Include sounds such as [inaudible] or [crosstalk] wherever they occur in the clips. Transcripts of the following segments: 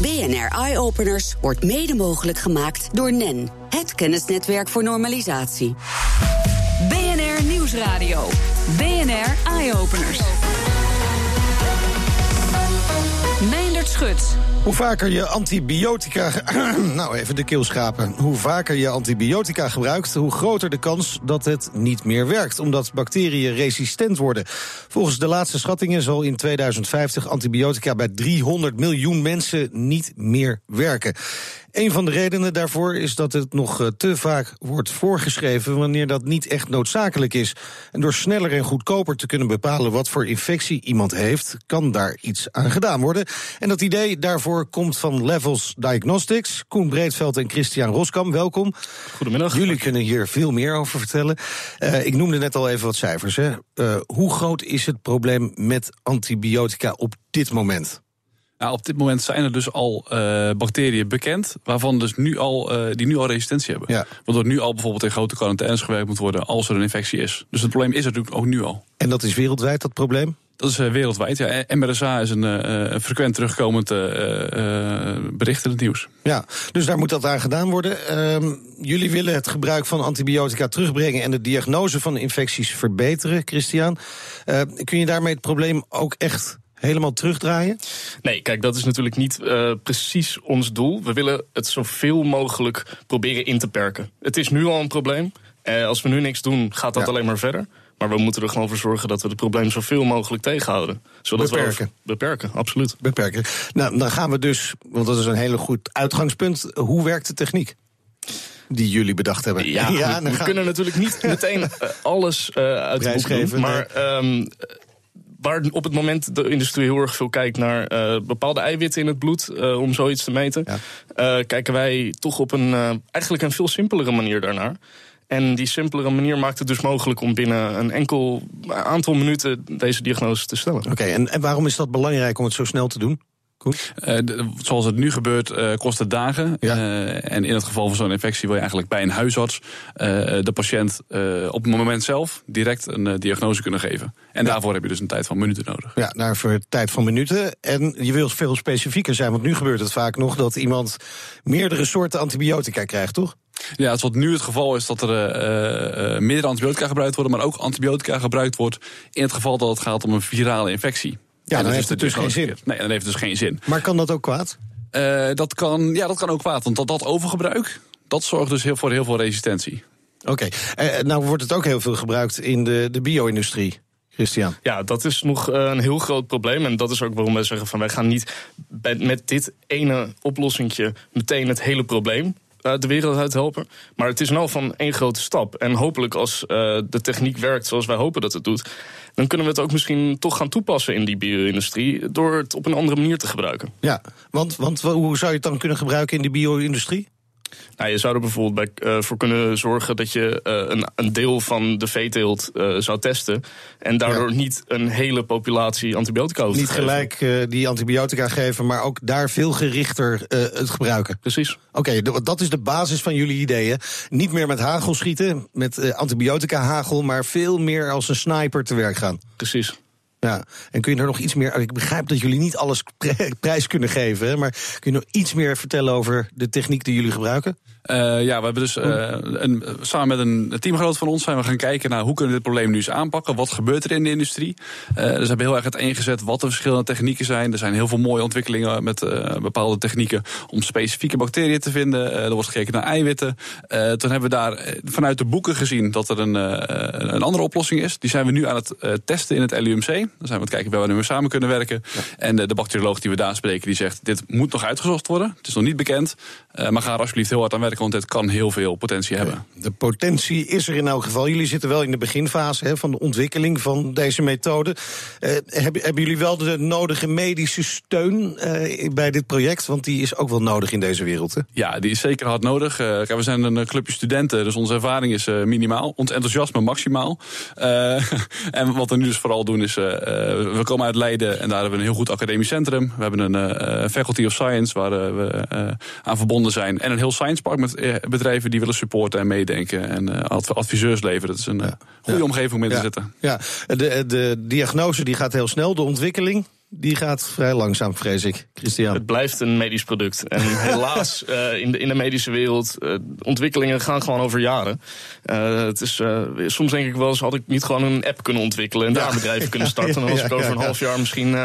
BNR Eye Openers wordt mede mogelijk gemaakt door NEN, het kennisnetwerk voor normalisatie. BNR Nieuwsradio. BNR Eye Openers. Hoe vaker je antibiotica. [clears throat] nou, even de keel. Hoe vaker je antibiotica gebruikt, hoe groter de kans dat het niet meer werkt. Omdat bacteriën resistent worden. Volgens de laatste schattingen zal in 2050 antibiotica bij 300 miljoen mensen niet meer werken. Een van de redenen daarvoor is dat het nog eh, te vaak wordt voorgeschreven wanneer dat niet echt noodzakelijk is. En door sneller en goedkoper te kunnen bepalen wat voor infectie iemand heeft, kan daar iets aan gedaan worden. En dat idee daarvoor komt van Levels Diagnostics. Koen Breedveld en Christian Roskam, welkom. Goedemiddag. Jullie kunnen hier veel meer over vertellen. Uh, ik noemde net al even wat cijfers. Hè. Uh, hoe groot is het probleem met antibiotica op dit moment? Nou, op dit moment zijn er dus al uh, bacteriën bekend, waarvan dus nu al, uh, die nu al resistentie hebben. Ja. Waardoor nu al bijvoorbeeld in grote quarantaines gewerkt moet worden als er een infectie is. Dus het probleem is er natuurlijk ook nu al. En dat is wereldwijd, dat probleem? Dat is uh, wereldwijd. Ja. MRSA is een uh, frequent terugkomend bericht in het nieuws. Ja, dus daar moet dat aan gedaan worden. Ehm, jullie willen het gebruik van antibiotica terugbrengen en de diagnose van infecties verbeteren, Christian. kun je daarmee het probleem ook echt helemaal terugdraaien? Nee, kijk, dat is natuurlijk niet uh, precies ons doel. We willen het zoveel mogelijk proberen in te perken. Het is nu al een probleem. Uh, als we nu niks doen, gaat dat ja. alleen maar verder. Maar we moeten er gewoon voor zorgen dat we het probleem zoveel mogelijk tegenhouden. Zodat beperken. We beperken, absoluut. Beperken. Nou, dan gaan we dus, want dat is een hele goed uitgangspunt. Hoe werkt de techniek? die jullie bedacht hebben. Ja, [laughs] ja we, we kunnen natuurlijk niet meteen uh, alles uh, uit de boek doen. Maar um, waar op het moment de industrie heel erg veel kijkt naar uh, bepaalde eiwitten in het bloed, uh, om zoiets te meten, ja. uh, kijken wij toch op een eigenlijk een veel simpelere manier daarnaar. En die simpelere manier maakt het dus mogelijk om binnen een enkel aantal minuten deze diagnose te stellen. Oké, okay, en, en waarom is dat belangrijk om het zo snel te doen? Uh, de, zoals het nu gebeurt, uh, kost het dagen. Ja. Uh, en in het geval van zo'n infectie wil je eigenlijk bij een huisarts de patiënt op het moment zelf direct een diagnose kunnen geven. En ja. daarvoor heb je dus een tijd van minuten nodig. Ja, daarvoor een tijd van minuten. En je wilt veel specifieker zijn, want nu gebeurt het vaak nog dat iemand meerdere soorten antibiotica krijgt, toch? Ja, wat nu het geval is dat er uh, uh, meerdere antibiotica gebruikt worden, maar ook antibiotica gebruikt wordt in het geval dat het gaat om een virale infectie. Ja, dan, dan heeft het dus geen zin. Nee, dan heeft het dus geen zin. Maar kan dat ook kwaad? Uh, dat kan, ja, dat kan ook kwaad. Want dat, dat overgebruik, dat zorgt dus heel, voor heel veel resistentie. Oké, okay. uh, nou wordt het ook heel veel gebruikt in de, de bio-industrie. Christian. Ja, dat is nog een heel groot probleem. En dat is ook waarom wij zeggen van wij gaan niet met dit ene oplossingje meteen het hele probleem de wereld uit helpen. Maar het is nou van één grote stap. En hopelijk als uh, de techniek werkt zoals wij hopen dat het doet, dan kunnen we het ook misschien toch gaan toepassen in die bio-industrie door het op een andere manier te gebruiken. Ja, want, want hoe zou je het dan kunnen gebruiken in de bio-industrie? Nou, je zou er bijvoorbeeld bij, uh, voor kunnen zorgen dat je uh, een, een, deel van de veeteelt uh, zou testen. En daardoor ja. niet een hele populatie antibiotica hoeft niet gelijk die antibiotica geven, maar ook daar veel gerichter het gebruiken. Precies. Oké, okay, dat is de basis van jullie ideeën. Niet meer met hagel schieten, met antibiotica hagel, maar veel meer als een sniper te werk gaan. Precies. Ja, en kun je er nog iets meer. Ik begrijp dat jullie niet alles [laughs] prijs kunnen geven, maar kun je nog iets meer vertellen over de techniek die jullie gebruiken? Uh, ja, we hebben dus uh, een, samen met een teamgenoot van ons zijn we gaan kijken naar hoe kunnen we dit probleem nu eens aanpakken. Wat gebeurt er in de industrie? Uh, dus we hebben heel erg het ingezet wat de verschillende technieken zijn. Er zijn heel veel mooie ontwikkelingen met bepaalde technieken om specifieke bacteriën te vinden. er wordt gekeken naar eiwitten. toen hebben we daar vanuit de boeken gezien dat er een, een andere oplossing is. Die zijn we nu aan het testen in het LUMC. Dan zijn we aan het kijken waar we nu samen kunnen werken. Ja. En de, de bacterioloog die we daar spreken, die zegt: dit moet nog uitgezocht worden. Het is nog niet bekend. maar ga er alsjeblieft heel hard aan werken want het kan heel veel potentie hebben. De potentie is er in elk geval. Jullie zitten wel in de beginfase hè, van de ontwikkeling van deze methode. Uh, hebben, hebben, jullie wel de nodige medische steun uh, bij dit project? Want die is ook wel nodig in deze wereld. Hè? Ja, die is zeker hard nodig. Kijk, we zijn een clubje studenten, dus onze ervaring is minimaal. Ons enthousiasme maximaal. [laughs] en wat we nu dus vooral doen is, we komen uit Leiden en daar hebben we een heel goed academisch centrum. We hebben een faculty of science waar we aan verbonden zijn. En een heel science park met bedrijven die willen supporten en meedenken en adviseurs leveren. Dat is een ja. goede ja. omgeving om in te zitten. Ja, de, de diagnose die gaat heel snel, de ontwikkeling. Die gaat vrij langzaam, vrees ik. Christian. Het blijft een medisch product. En [laughs] helaas, uh, in, de, in de medische wereld, uh, ontwikkelingen gaan gewoon over jaren. Uh, het is, soms denk ik wel eens, had ik niet gewoon een app kunnen ontwikkelen en daar bedrijven [laughs] kunnen starten. Dan was ik over een half jaar misschien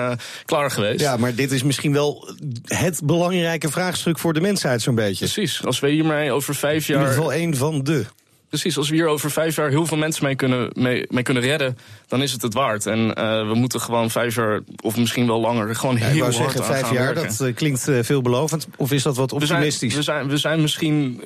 klaar geweest. Ja, maar dit is misschien wel het belangrijke vraagstuk voor de mensheid zo'n beetje. Precies, als we hiermee over vijf jaar... In ieder geval één van de precies. Als we hier over vijf jaar heel veel mensen mee kunnen, mee, mee kunnen redden, dan is het het waard. En uh, we moeten gewoon vijf jaar, of misschien wel langer, gewoon heel hard zeggen, vijf jaar, dat uh, klinkt uh, veelbelovend. Of is dat wat optimistisch? We zijn, we zijn, we zijn misschien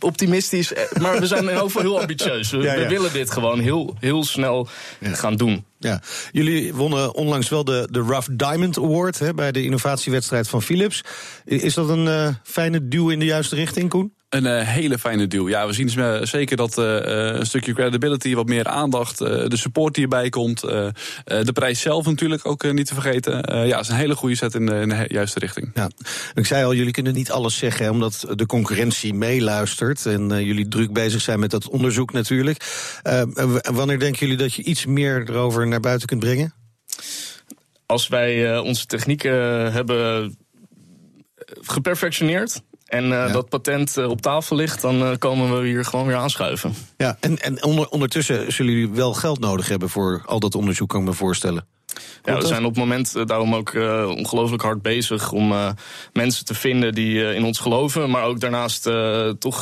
optimistisch, maar we zijn in heel ambitieus. We, ja, ja. we, willen dit gewoon heel, heel snel ja. gaan doen. Ja, jullie wonnen onlangs wel de, de Rough Diamond Award hè, bij de innovatiewedstrijd van Philips. Is dat een uh, fijne duw in de juiste richting, Koen? Een uh, hele fijne deal. Ja, we zien zeker dat uh, een stukje credibility, wat meer aandacht, uh, de support die erbij komt. de prijs zelf natuurlijk ook niet te vergeten. ja, het is een hele goede set in de, in de juiste richting. Ja, ik zei al, jullie kunnen niet alles zeggen, hè, omdat de concurrentie meeluistert. En jullie druk bezig zijn met dat onderzoek natuurlijk. wanneer denken jullie dat je iets meer erover naar buiten kunt brengen? Als wij onze technieken hebben geperfectioneerd en uh, dat patent uh, op tafel ligt, dan uh, komen we hier gewoon weer aanschuiven. Ja, en, en onder, ondertussen zullen jullie wel geld nodig hebben voor al dat onderzoek, kan ik me voorstellen. Ja, we zijn op het moment daarom ook uh, ongelooflijk hard bezig om uh, mensen te vinden die in ons geloven. Maar ook daarnaast toch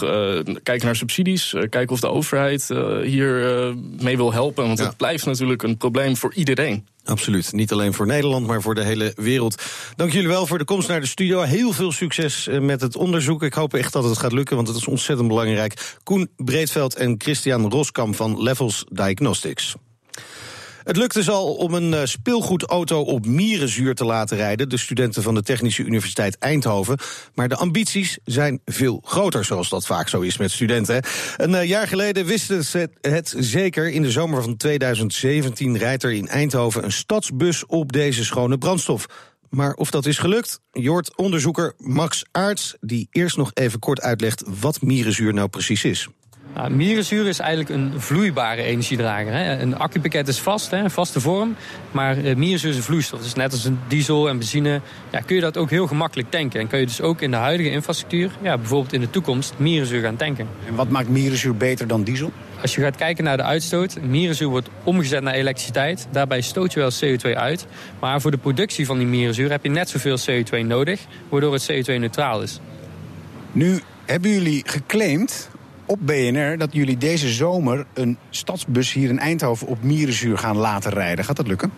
kijken naar subsidies. kijken of de overheid hier mee wil helpen. Want ja. het blijft natuurlijk een probleem voor iedereen. Absoluut. Niet alleen voor Nederland, maar voor de hele wereld. Dank jullie wel voor de komst naar de studio. Heel veel succes met het onderzoek. Ik hoop echt dat het gaat lukken, want het is ontzettend belangrijk. Koen Breedveld en Christian Roskam van Levels Diagnostics. Het lukte dus al om een eh, speelgoedauto op mierenzuur te laten rijden. De studenten van de Technische Universiteit Eindhoven. Maar de ambities zijn veel groter, zoals dat vaak zo is met studenten. Een eh, jaar geleden wisten ze het zeker. In de zomer van 2017 rijdt er in Eindhoven een stadsbus op deze schone brandstof. Maar of dat is gelukt, Jort onderzoeker Max Aarts... die eerst nog even kort uitlegt wat mierenzuur nou precies is. Nou, mierenzuur is eigenlijk een vloeibare energiedrager. Hè. Een accupakket is vast, hè, een vaste vorm. Maar uh, mierenzuur is een vloeistof. Dus net als een diesel en benzine ja, kun je dat ook heel gemakkelijk tanken. En kun je dus ook in de huidige infrastructuur, ja, bijvoorbeeld in de toekomst, mierenzuur gaan tanken. En wat maakt mierenzuur beter dan diesel? Als je gaat kijken naar de uitstoot, mierenzuur wordt omgezet naar elektriciteit. Daarbij stoot je wel CO2 uit. Maar voor de productie van die mierenzuur heb je net zoveel CO2 nodig, waardoor het CO2-neutraal is. Nu hebben jullie geclaimd op BNR dat jullie deze zomer een stadsbus hier in Eindhoven op Mierenzuur gaan laten rijden. Gaat dat lukken?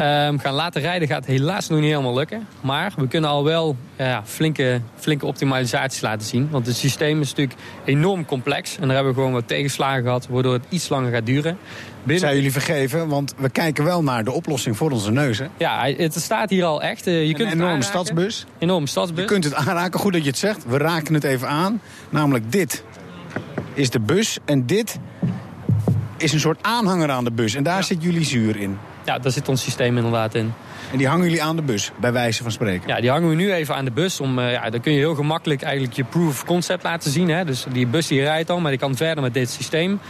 Um, gaan laten rijden gaat helaas nog niet helemaal lukken. Maar we kunnen al wel ja, flinke, flinke optimalisaties laten zien. Want het systeem is natuurlijk enorm complex. En daar hebben we gewoon wat tegenslagen gehad, waardoor het iets langer gaat duren. Binnen... Zijn jullie vergeven, want we kijken wel naar de oplossing voor onze neus. Hè? Ja, het staat hier al echt. Uh, je een kunt enorme stadsbus. Enorme stadsbus. Je kunt het aanraken, goed dat je het zegt. We raken het even aan. Namelijk dit is de bus. En dit is een soort aanhanger aan de bus. En daar zit jullie zuur in. Ja, daar zit ons systeem inderdaad in. En die hangen jullie aan de bus, bij wijze van spreken? Ja, die hangen we nu even aan de bus. Om, uh, ja, dan kun je heel gemakkelijk eigenlijk je proof of concept laten zien. Hè. Dus die bus die rijdt al, maar die kan verder met dit systeem.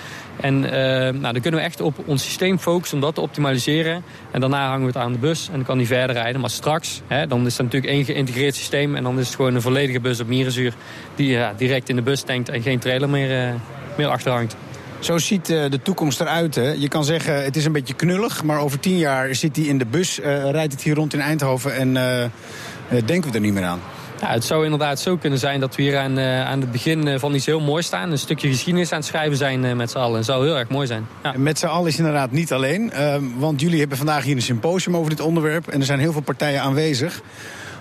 En uh, nou, dan kunnen we echt op ons systeem focussen om dat te optimaliseren. En daarna hangen we het aan de bus en dan kan die verder rijden. Maar straks, hè, dan is het natuurlijk één geïntegreerd systeem. En dan is het gewoon een volledige bus op Mierenzuur. Die ja, direct in de bus tankt en geen trailer meer, uh, meer achterhangt. Zo ziet uh, de toekomst eruit. Hè? Je kan zeggen, het is een beetje knullig, maar over tien jaar zit hij in de bus, uh, rijdt het hier rond in Eindhoven en uh, denken we er niet meer aan. Ja, het zou inderdaad zo kunnen zijn dat we hier aan, aan het begin van iets heel moois staan. Een stukje geschiedenis aan het schrijven zijn met z'n allen. Dat zou heel erg mooi zijn. Ja. Met z'n allen is inderdaad niet alleen. want jullie hebben vandaag hier een symposium over dit onderwerp. En er zijn heel veel partijen aanwezig.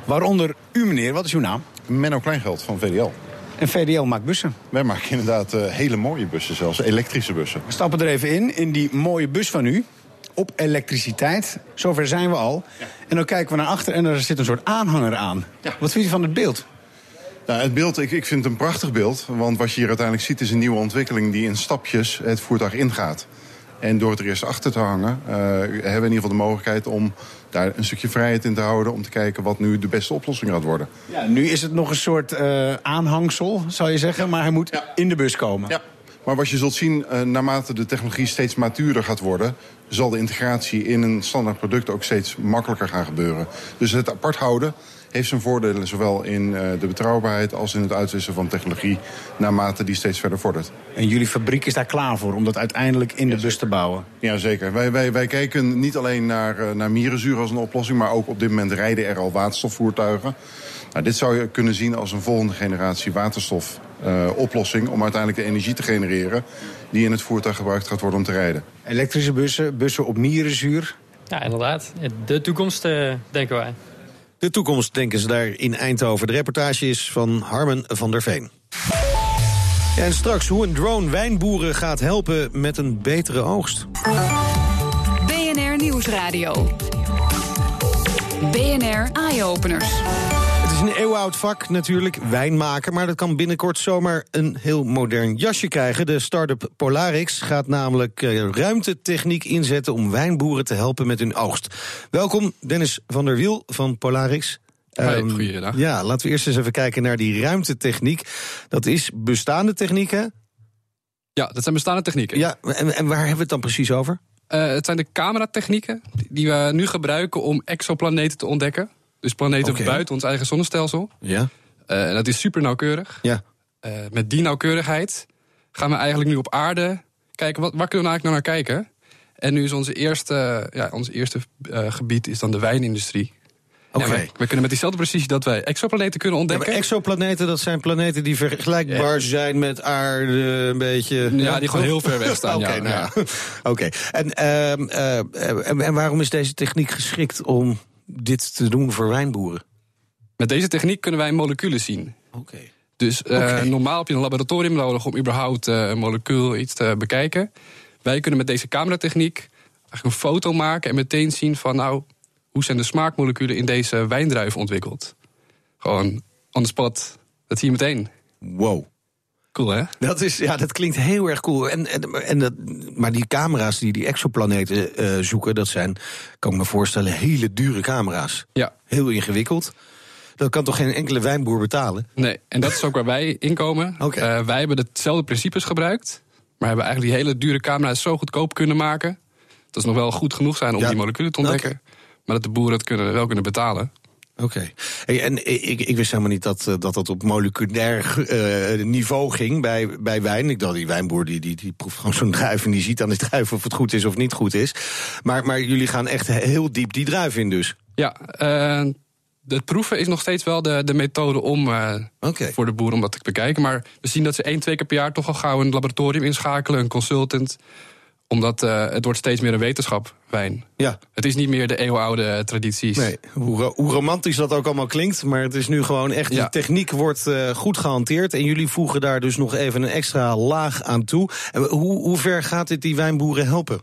Waaronder u meneer, wat is uw naam? Menno Kleingeld van VDL. En VDL maakt bussen. Wij maken inderdaad uh, hele mooie bussen, zelfs elektrische bussen. We stappen er even in, in die mooie bus van u. Op elektriciteit. Zover zijn we al. Ja. En dan kijken we naar achter en er zit een soort aanhanger aan. Ja. Wat vindt u van het beeld? Nou, het beeld, ik, ik vind het een prachtig beeld. Want wat je hier uiteindelijk ziet is een nieuwe ontwikkeling die in stapjes het voertuig ingaat. En door het er eerst achter te hangen, uh, hebben we in ieder geval de mogelijkheid om daar een stukje vrijheid in te houden om te kijken wat nu de beste oplossing gaat worden. Ja, nu is het nog een soort uh, aanhangsel, zou je zeggen, maar hij moet ja. in de bus komen. Ja. Maar wat je zult zien, uh, naarmate de technologie steeds matuurder gaat worden... zal de integratie in een standaard product ook steeds makkelijker gaan gebeuren. Dus het apart houden heeft zijn voordelen zowel in uh, de betrouwbaarheid als in het uitwisselen van technologie naarmate die steeds verder vordert. En jullie fabriek is daar klaar voor om dat uiteindelijk in de bus te bouwen? Ja, zeker. Wij, wij, wij kijken niet alleen naar, uh, naar mierenzuur als een oplossing, maar ook op dit moment rijden er al waterstofvoertuigen. Nou, dit zou je kunnen zien als een volgende generatie waterstofoplossing uh, om uiteindelijk de energie te genereren die in het voertuig gebruikt gaat worden om te rijden. Elektrische bussen, bussen op mierenzuur? Ja, inderdaad. De toekomst, uh, denken wij. De toekomst denken ze daar in Eindhoven. De reportage is van Harmen van der Veen. En straks hoe een drone wijnboeren gaat helpen met een betere oogst. BNR Nieuwsradio. BNR Eye-Openers. Het is een eeuwoud vak natuurlijk, wijn maken... maar dat kan binnenkort zomaar een heel modern jasje krijgen. De start-up Polarix gaat namelijk eh, ruimtetechniek inzetten... om wijnboeren te helpen met hun oogst. Welkom, Dennis van der Wiel van Polarix. Um, goeiedag. Ja, laten we eerst eens even kijken naar die ruimtetechniek. Dat is bestaande techniek, hè? Ja, dat zijn bestaande technieken. Ja, en, en waar hebben we het dan precies over? Uh, het zijn de cameratechnieken die we nu gebruiken om exoplaneten te ontdekken. Dus planeten okay. buiten ons eigen zonnestelsel. Ja. Uh, dat is super nauwkeurig. Ja. Uh, met die nauwkeurigheid gaan we eigenlijk nu op aarde kijken, wat, waar kunnen we eigenlijk nou naar kijken? En nu is onze eerste, ja, ons eerste uh, gebied is dan de wijnindustrie. Okay. We, we, kunnen met diezelfde precisie dat wij exoplaneten kunnen ontdekken. Ja, exoplaneten, dat zijn planeten die vergelijkbaar ja. zijn met aarde, een beetje. Ja, die gewoon heel ver weg staan. [laughs] Oké, okay, nou [laughs] okay. en, uh, en, en waarom is deze techniek geschikt om dit te doen voor wijnboeren? Met deze techniek kunnen wij moleculen zien. Oké. Okay. Dus uh, okay. normaal heb je een laboratorium nodig om überhaupt uh, een molecuul iets te bekijken. Wij kunnen met deze cameratechniek eigenlijk een foto maken en meteen zien van nou, hoe zijn de smaakmoleculen in deze wijndruif ontwikkeld. Gewoon on the spot. Dat zie je meteen. Wow. Cool, hè? Dat, is, ja, dat klinkt heel erg cool. En, en, en dat, maar die camera's die die exoplaneten uh, zoeken, dat zijn, kan ik me voorstellen, hele dure camera's. Ja. Heel ingewikkeld. Dat kan toch geen enkele wijnboer betalen? Nee, en dat is ook waar wij in komen. [laughs] Okay. Uh, wij hebben dezelfde principes gebruikt, maar hebben eigenlijk die hele dure camera's zo goedkoop kunnen maken. Dat ze nog wel goed genoeg zijn om ja. die moleculen te ontdekken. Okay. Maar dat de boeren het kunnen, wel kunnen betalen. Oké. Okay. Hey, en ik, ik wist helemaal niet dat dat, dat op moleculair uh, niveau ging bij, bij wijn. Ik dacht, die wijnboer die, die, die proeft gewoon zo'n druif... en die ziet aan die druif of het goed is of niet goed is. Maar, maar jullie gaan echt heel diep die druif in dus. Ja, uh, het proeven is nog steeds wel de, de methode om uh, okay. voor de boer om dat te bekijken. Maar we zien dat ze één, twee keer per jaar toch al gauw een laboratorium inschakelen... een consultant omdat uh, het wordt steeds meer een wetenschap, wijn. Ja. Het is niet meer de eeuwenoude tradities. Nee, hoe, hoe, romantisch dat ook allemaal klinkt. Maar het is nu gewoon echt, ja. de techniek wordt uh, goed gehanteerd. En jullie voegen daar dus nog even een extra laag aan toe. En hoe, hoe ver gaat dit die wijnboeren helpen?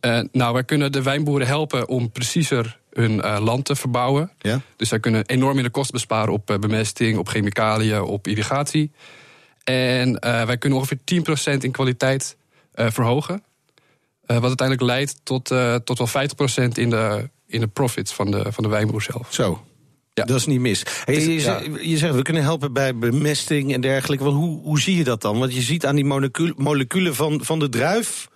Uh, nou, wij kunnen de wijnboeren helpen om preciezer hun land te verbouwen. Ja? Dus zij kunnen enorm in de kosten besparen op bemesting, op chemicaliën, op irrigatie. En wij kunnen ongeveer 10% in kwaliteit verhogen. Uh, wat uiteindelijk leidt tot, uh, tot wel 50% in de, in de profits van de, van de wijnboer zelf. Zo. Ja. Dat is niet mis. Hey, je, ja. zegt, je, zegt, we kunnen helpen bij bemesting en dergelijke. Want hoe, hoe zie je dat dan? Want je ziet aan die moleculen, moleculen van, van de druif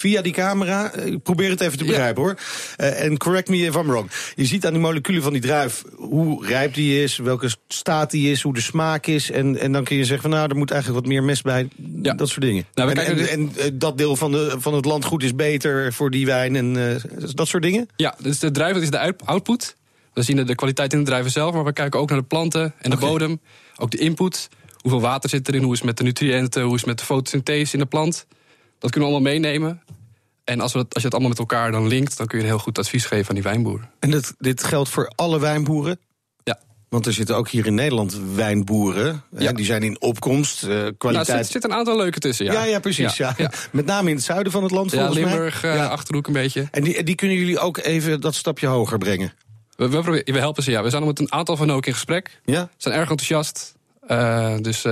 via die camera. Ik probeer het even te begrijpen ja. hoor. Uh, en correct me if I'm wrong. Je ziet aan die moleculen van die druif hoe rijp die is, welke staat die is, hoe de smaak is. En, en dan kun je zeggen van nou, er moet eigenlijk wat meer mes bij. Ja. Dat soort dingen. Nou, en, en, en, en, dat deel van, de, van het landgoed is beter voor die wijn en uh, dat soort dingen? Ja, dus de druif is de output. We zien de kwaliteit in de druiven zelf, maar we kijken ook naar de planten en de okay. bodem. Ook de input. Hoeveel water zit erin, hoe is het met de nutriënten, hoe is het met de fotosynthese in de plant. Dat kunnen we allemaal meenemen. En als, we dat, als je het allemaal met elkaar dan linkt, dan kun je een heel goed advies geven aan die wijnboer. En dit, dit geldt voor alle wijnboeren? Ja. Want er zitten ook hier in Nederland wijnboeren. Ja. Hè, die zijn in opkomst, uh, kwaliteit. Er zit, zit, een aantal leuke tussen, ja. Ja, ja precies. Ja. Ja. Met name in het zuiden van het land, volgens ja, Limburg, mij. Uh, Achterhoek een beetje. En die, die kunnen jullie ook even dat stapje hoger brengen? We, we, proberen, we helpen ze, ja. We zijn al met een aantal van ook in gesprek. Ja? Ze zijn erg enthousiast. Uh, dus...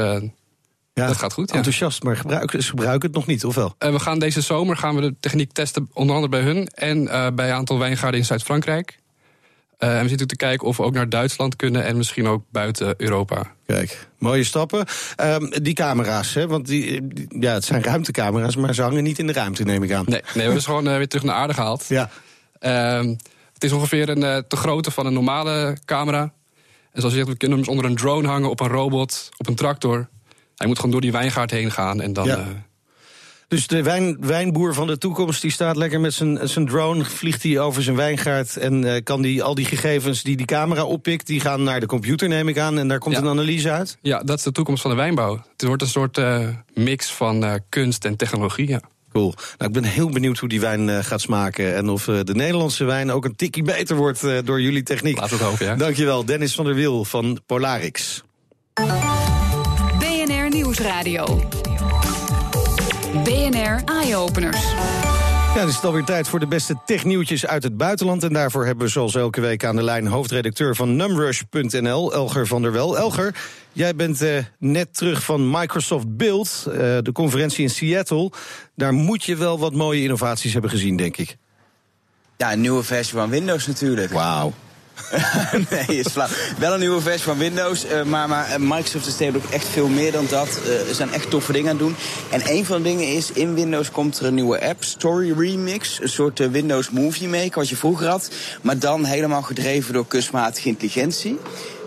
Ja, dat gaat goed. Ja. Enthousiast, maar gebruiken, ze gebruiken het nog niet, of wel? Uh, we gaan deze zomer gaan we de techniek testen, onder andere bij hun en uh, bij een aantal wijngaarden in Zuid-Frankrijk. Uh, en we zitten te kijken of we ook naar Duitsland kunnen en misschien ook buiten Europa. Kijk, mooie stappen. Um, die camera's, hè, want die, ja, het zijn ruimtecamera's, maar ze hangen niet in de ruimte, neem ik aan. Nee, nee we hebben ze gewoon weer terug naar aarde gehaald. Ja. Um, het is ongeveer een te grootte van een normale camera. En zoals je zegt, we kunnen hem onder een drone hangen, op een robot, op een tractor. Hij moet gewoon door die wijngaard heen gaan en dan. Ja. Dus de wijn, wijnboer van de toekomst die staat lekker met zijn, zijn drone, vliegt hij over zijn wijngaard en uh, kan die al die gegevens die die camera oppikt, die gaan naar de computer, neem ik aan, en daar komt ja. een analyse uit? Ja, dat is de toekomst van de wijnbouw. Het wordt een soort uh, mix van uh, kunst en technologie. Ja. Cool. Nou, ik ben heel benieuwd hoe die wijn gaat smaken. En of de Nederlandse wijn ook een tikkie beter wordt door jullie techniek. Laat het hopen, ja. Dankjewel, Dennis van der Wiel van Polarix. BNR Nieuwsradio. BNR Eye-Openers. Ja, het is alweer tijd voor de beste technieuwtjes uit het buitenland. En daarvoor hebben we zoals elke week aan de lijn hoofdredacteur van numrush.nl, Elger van der Wel. Elger, jij bent uh, net terug van Microsoft Build, uh, de conferentie in Seattle. Daar moet je wel wat mooie innovaties hebben gezien, denk ik. Ja, een nieuwe versie van Windows natuurlijk. Wauw. [laughs] nee, is flauw. Wel een nieuwe versie van Windows, uh, maar, maar Microsoft is ook echt veel meer dan dat. Uh, ze zijn echt toffe dingen aan het doen. En een van de dingen is, in Windows komt er een nieuwe app, Story Remix. Een soort Windows Movie Maker, wat je vroeger had. Maar dan helemaal gedreven door kunstmatige intelligentie.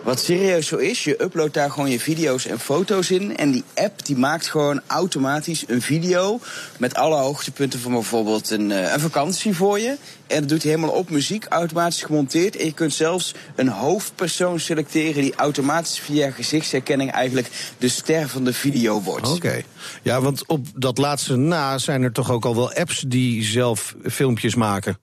Wat serieus zo is, je uploadt daar gewoon je video's en foto's in. En die app die maakt gewoon automatisch een video met alle hoogtepunten van bijvoorbeeld een, een vakantie voor je. En dat doet helemaal op muziek, automatisch gemonteerd. En je kunt zelfs een hoofdpersoon selecteren die automatisch via gezichtsherkenning eigenlijk de ster van de video wordt. Oké. Ja, want op dat laatste na zijn er toch ook al wel apps die zelf filmpjes maken.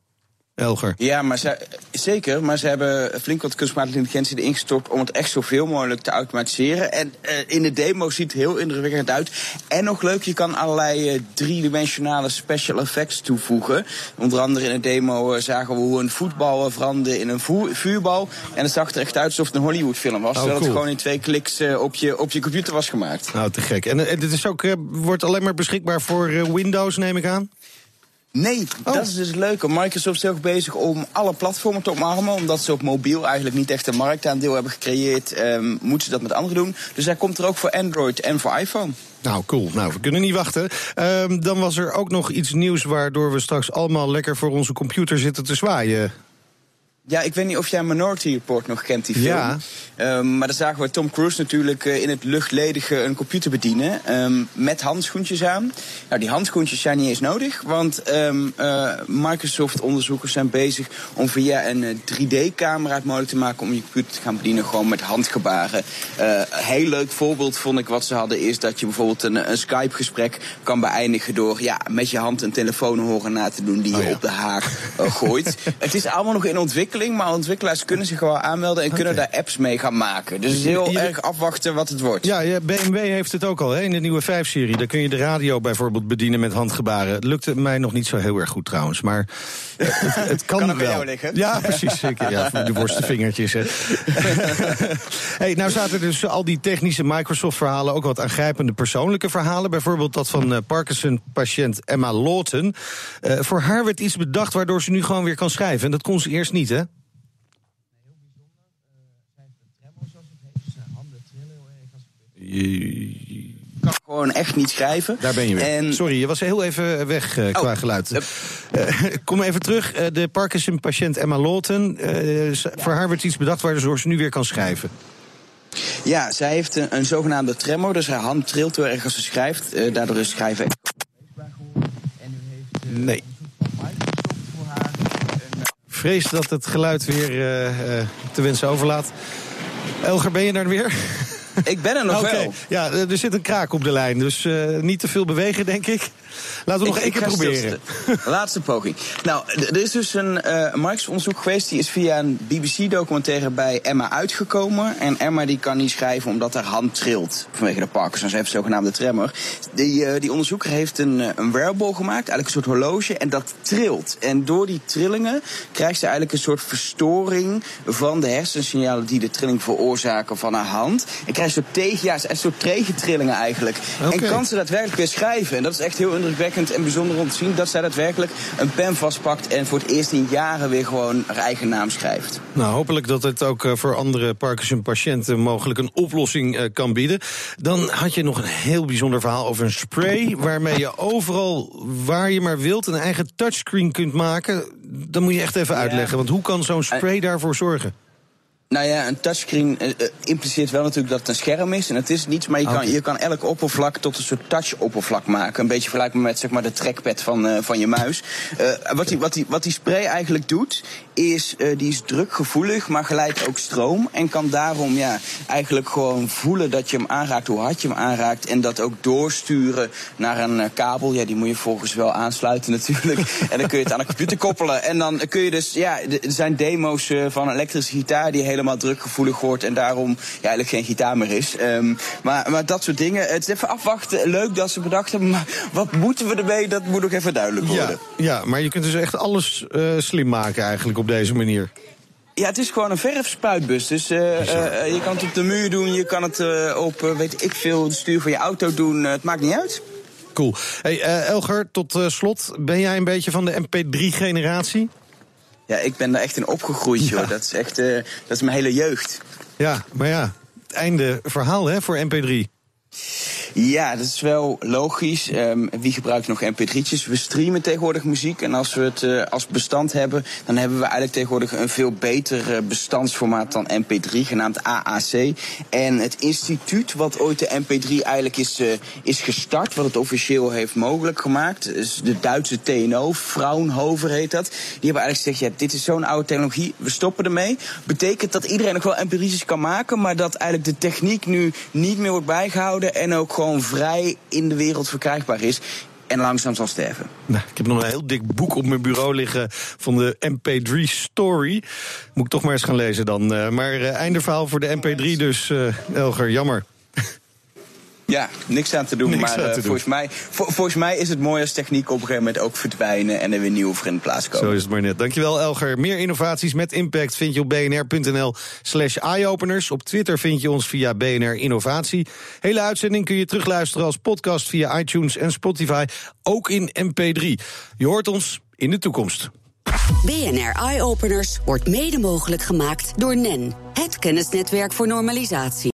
Elger. Ja, maar ze, zeker. Maar ze hebben flink wat kunstmatige intelligentie erin gestort om het echt zoveel mogelijk te automatiseren. En uh, in de demo ziet het heel indrukwekkend uit. En nog leuk, je kan allerlei uh, driedimensionale special effects toevoegen. Onder andere in de demo uh, zagen we hoe een voetbal veranderde in een vuurbal. En het zag er echt uit alsof het een Hollywood-film was. Oh, terwijl cool. het gewoon in twee kliks op, je, op je computer was gemaakt. Nou, te gek. En, en dit is ook, wordt alleen maar beschikbaar voor Windows, neem ik aan? Nee, oh. dat is dus het leuke. Microsoft is ook bezig om alle platformen te omarmen. Omdat ze op mobiel eigenlijk niet echt een marktaandeel hebben gecreëerd, um, moeten ze dat met anderen doen. Dus hij komt er ook voor Android en voor iPhone. Nou, cool. Nou, we kunnen niet wachten. Um, dan was er ook nog iets nieuws waardoor we straks allemaal lekker voor onze computer zitten te zwaaien. Ja, ik weet niet of jij Minority Report nog kent, die film. Ja. Um, maar dan zagen we Tom Cruise natuurlijk uh, in het luchtledige een computer bedienen. Um, met handschoentjes aan. Nou, die handschoentjes zijn niet eens nodig. Want um, uh, Microsoft-onderzoekers zijn bezig om via een uh, 3D-camera het mogelijk te maken om je computer te gaan bedienen. Gewoon met handgebaren. Uh, heel leuk voorbeeld vond ik wat ze hadden is dat je bijvoorbeeld een, een Skype-gesprek kan beëindigen door ja, met je hand een telefoon horen na te doen die je oh, ja. op de haak gooit. [laughs] het is allemaal nog in ontwikkeling maar ontwikkelaars kunnen zich wel aanmelden en okay. kunnen daar apps mee gaan maken. Dus heel je, erg afwachten wat het wordt. Ja, ja BMW heeft het ook al hè, in de nieuwe 5-serie. Daar kun je de radio bijvoorbeeld bedienen met handgebaren. Het lukte mij nog niet zo heel erg goed trouwens, maar het, het [laughs] kan, kan wel. Liggen. Ja, precies. Zeker. Ja, de worstenvingertjes. Hè. [laughs] hey, nou zaten dus al die technische Microsoft-verhalen ook wat aangrijpende persoonlijke verhalen. Bijvoorbeeld dat van uh, Parkinson-patiënt Emma Lawton. Uh, voor haar werd iets bedacht waardoor ze nu gewoon weer kan schrijven. En dat kon ze eerst niet, hè? Je kan gewoon echt niet schrijven. Daar ben je weer. En... Sorry, je was heel even weg uh, qua oh, geluid. Uh, uh, [laughs] kom even terug. de Parkinson-patiënt Emma Lawton. voor haar werd iets bedacht waardoor ze nu weer kan schrijven. Ja, zij heeft een, een zogenaamde tremor. Dus haar hand trilt heel erg als ze schrijft. daardoor is schrijven echt Nee. Vrees dat het geluid weer te wensen overlaat. Elger, ben je daar weer? [laughs] Ik ben er nog okay. wel. Ja, er zit een kraak op de lijn, dus uh, niet te veel bewegen, denk ik. Laten we nog één keer proberen. [laughs] Laatste poging. Nou, er is dus een uh, Microsoft-onderzoek geweest. Die is via een BBC-documentaire bij Emma uitgekomen. En Emma die kan niet schrijven omdat haar hand trilt. Vanwege de Parkinson. Ze heeft zogenaamde tremor. Die, uh, die onderzoeker heeft een, een wearable gemaakt. Eigenlijk een soort horloge. En dat trilt. En door die trillingen krijgt ze eigenlijk een soort verstoring van de hersensignalen die de trilling veroorzaken van haar hand. En krijgt ze tegen, ja, een soort tegentrillingen eigenlijk. Okay. En kan ze daadwerkelijk weer schrijven. En dat is echt heel indrukwekkend indrukwekkend en bijzonder om te zien dat zij daadwerkelijk een pen vastpakt en voor het eerst in jaren weer gewoon haar eigen naam schrijft. Nou, hopelijk dat het ook eh, voor andere Parkinson-patiënten mogelijk een oplossing eh, kan bieden. Dan had je nog een heel bijzonder verhaal over een spray waarmee je overal waar je maar wilt een eigen touchscreen kunt maken. Dan moet je echt even uitleggen, want hoe kan zo'n spray daarvoor zorgen? Nou ja, een touchscreen uh, impliceert wel natuurlijk dat het een scherm is. En het is niets, maar je, kan, je kan elk oppervlak tot een soort touch-oppervlak maken. Een beetje vergelijkbaar met zeg maar, de trackpad van, uh, van je muis. Uh, wat, die, wat, die, wat die spray eigenlijk doet, is die is drukgevoelig, maar geleidt ook stroom. En kan daarom ja, eigenlijk gewoon voelen dat je hem aanraakt, hoe hard je hem aanraakt. En dat ook doorsturen naar een kabel. Ja, die moet je volgens wel aansluiten [laughs] natuurlijk. en dan kun je het aan een computer koppelen. En dan kun je dus, ja, er zijn demo's van elektrische gitaar die helemaal drukgevoelig wordt en daarom ja, eigenlijk geen gitaar meer is. Um, maar, maar dat soort dingen. Het is even afwachten. Leuk dat ze bedacht hebben, maar wat moeten we ermee? Dat moet ook even duidelijk worden. Ja, ja maar je kunt dus echt alles uh, slim maken eigenlijk op deze manier. Ja, het is gewoon een verfspuitbus. Dus uh, uh, je kan het op de muur doen, je kan het uh, op, weet ik veel, het stuur van je auto doen. het maakt niet uit. Cool. Hey, Elger, tot slot. Ben jij een beetje van de MP3-generatie? Ja, ik ben daar echt in opgegroeid, joh. Dat is echt uh, dat is mijn hele jeugd. Ja, maar ja, het einde verhaal hè, voor MP3. Ja, dat is wel logisch. Um, wie gebruikt nog mp3'tjes? We streamen tegenwoordig muziek. En als we het uh, als bestand hebben, dan hebben we eigenlijk tegenwoordig een veel beter uh, bestandsformaat dan mp3, genaamd AAC. En het instituut wat ooit de mp3 eigenlijk is, uh, is gestart, wat het officieel heeft mogelijk gemaakt, is de Duitse TNO, Fraunhofer heet dat. Die hebben eigenlijk gezegd, ja, dit is zo'n oude technologie, we stoppen ermee. Betekent dat iedereen nog wel mp3'tjes kan maken, maar dat eigenlijk de techniek nu niet meer wordt bijgehouden en ook gewoon vrij in de wereld verkrijgbaar is en langzaam zal sterven. Nou, ik heb nog een heel dik boek op mijn bureau liggen van de MP3 Story. Moet ik toch maar eens gaan lezen dan. Uh, maar uh, einde verhaal voor de MP3 dus, uh, Elger, jammer. Ja, niks aan te doen. Niks maar uh, volgens, mij, volgens mij is het mooi als techniek op een gegeven moment ook verdwijnen en er weer nieuwe vrienden plaatskomen. Zo is het maar net. Dankjewel, Elger. Meer innovaties met impact vind je op bnr.nl/slash eyeopeners. Op Twitter vind je ons via BNR Innovatie. Hele uitzending kun je terugluisteren als podcast via iTunes en Spotify, ook in MP3. Je hoort ons in de toekomst. BNR Eyeopeners wordt mede mogelijk gemaakt door NEN, het kennisnetwerk voor normalisatie.